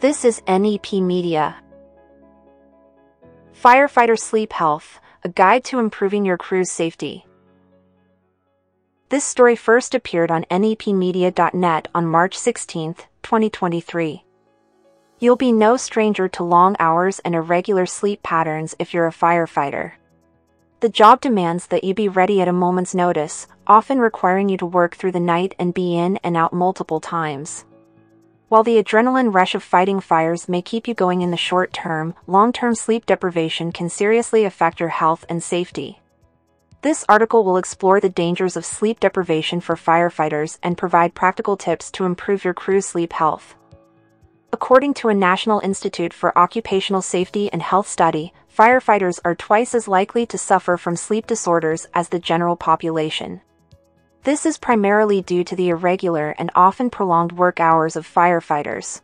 This is NEP Media. Firefighter Sleep Health, a guide to improving your crew's safety. This story first appeared on nepmedia.net on March 16, 2023. You'll be no stranger to long hours and irregular sleep patterns if you're a firefighter. The job demands that you be ready at a moment's notice, often requiring you to work through the night and be in and out multiple times. While the adrenaline rush of fighting fires may keep you going in the short term, long term sleep deprivation can seriously affect your health and safety. This article will explore the dangers of sleep deprivation for firefighters and provide practical tips to improve your crew's sleep health. According to a National Institute for Occupational Safety and Health study, firefighters are twice as likely to suffer from sleep disorders as the general population. This is primarily due to the irregular and often prolonged work hours of firefighters.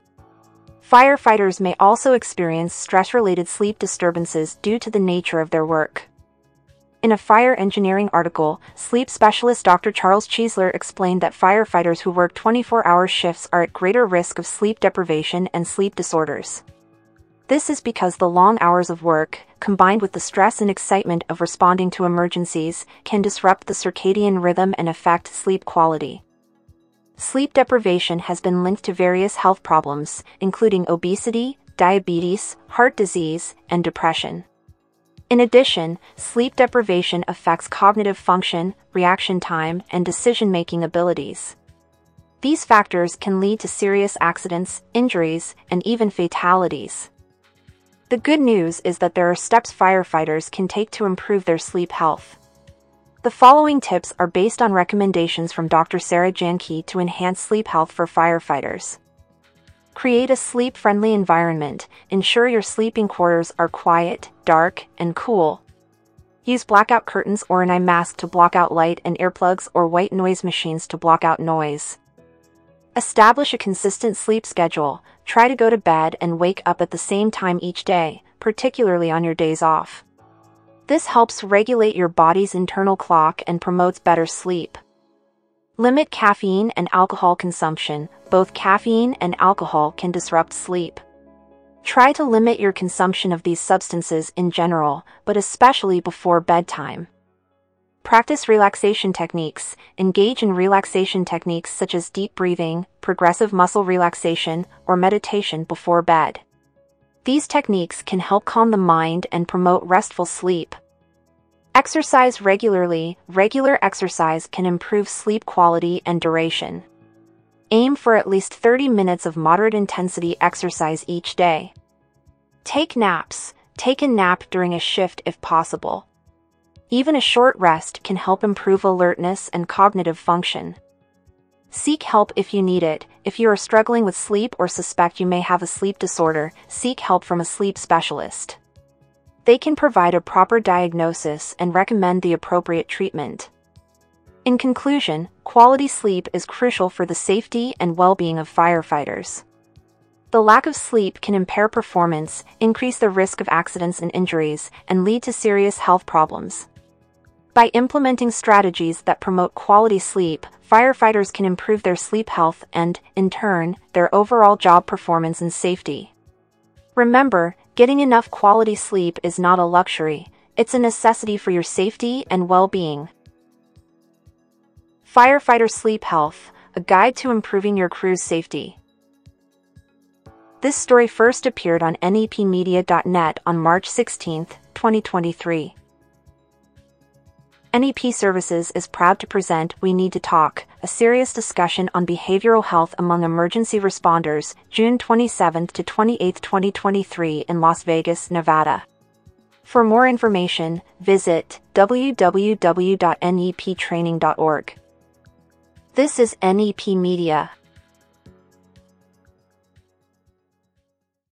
Firefighters may also experience stress-related sleep disturbances due to the nature of their work. In a fire engineering article, sleep specialist Dr. Charles Czeisler explained that firefighters who work 24 hour shifts are at greater risk of sleep deprivation and sleep disorders. This is because the long hours of work, combined with the stress and excitement of responding to emergencies, can disrupt the circadian rhythm and affect sleep quality. Sleep deprivation has been linked to various health problems, including obesity, diabetes, heart disease, and depression. In addition, sleep deprivation affects cognitive function, reaction time, and decision making abilities. These factors can lead to serious accidents, injuries, and even fatalities. The good news is that there are steps firefighters can take to improve their sleep health. The following tips are based on recommendations from Dr. Sarah Janke to enhance sleep health for firefighters. Create a sleep friendly environment. Ensure your sleeping quarters are quiet, dark, and cool. Use blackout curtains or an eye mask to block out light and earplugs or white noise machines to block out noise. Establish a consistent sleep schedule. Try to go to bed and wake up at the same time each day, particularly on your days off. This helps regulate your body's internal clock and promotes better sleep. Limit caffeine and alcohol consumption. Both caffeine and alcohol can disrupt sleep. Try to limit your consumption of these substances in general, but especially before bedtime. Practice relaxation techniques. Engage in relaxation techniques such as deep breathing, progressive muscle relaxation, or meditation before bed. These techniques can help calm the mind and promote restful sleep. Exercise regularly. Regular exercise can improve sleep quality and duration. Aim for at least 30 minutes of moderate intensity exercise each day. Take naps. Take a nap during a shift if possible. Even a short rest can help improve alertness and cognitive function. Seek help if you need it. If you are struggling with sleep or suspect you may have a sleep disorder, seek help from a sleep specialist they can provide a proper diagnosis and recommend the appropriate treatment. In conclusion, quality sleep is crucial for the safety and well-being of firefighters. The lack of sleep can impair performance, increase the risk of accidents and injuries, and lead to serious health problems. By implementing strategies that promote quality sleep, firefighters can improve their sleep health and, in turn, their overall job performance and safety. Remember, Getting enough quality sleep is not a luxury, it's a necessity for your safety and well-being. Firefighter Sleep Health, a guide to improving your crew's safety. This story first appeared on nepmedia.net on March 16, 2023. NEP Services is proud to present We Need to Talk, a serious discussion on behavioral health among emergency responders, June 27 to 28, 2023 in Las Vegas, Nevada. For more information, visit www.neptraining.org. This is NEP Media.